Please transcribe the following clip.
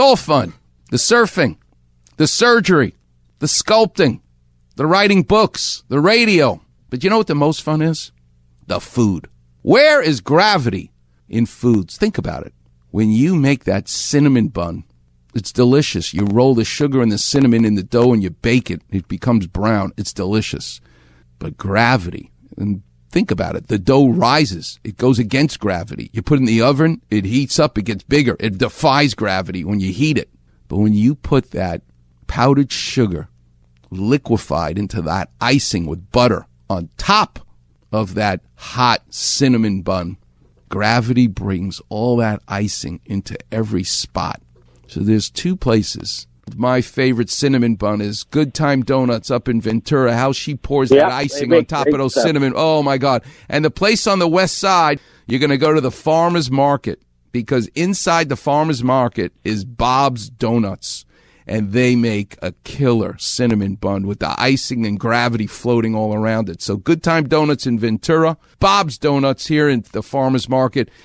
all fun. The surfing, the surgery, the sculpting, the writing books, the radio. But you know what the most fun is? The food. Where is gravity in foods? Think about it. When you make that cinnamon bun, it's delicious. You roll the sugar and the cinnamon in the dough and you bake it. It becomes brown. It's delicious. But gravity, and think about it. The dough rises. It goes against gravity. You put it in the oven, it heats up, it gets bigger. It defies gravity when you heat it. But when you put that powdered sugar liquefied into that icing with butter on top of that hot cinnamon bun, gravity brings all that icing into every spot. So there's two places. My favorite cinnamon bun is Good Time Donuts up in Ventura. How she pours Yeah, that icing on top of those stuff. cinnamon. Oh my God. And the place on the west side, you're going to go to the farmer's market because inside the farmer's market is Bob's Donuts. And they make a killer cinnamon bun with the icing and gravity floating all around it. So Good Time Donuts in Ventura, Bob's Donuts here in the farmer's market.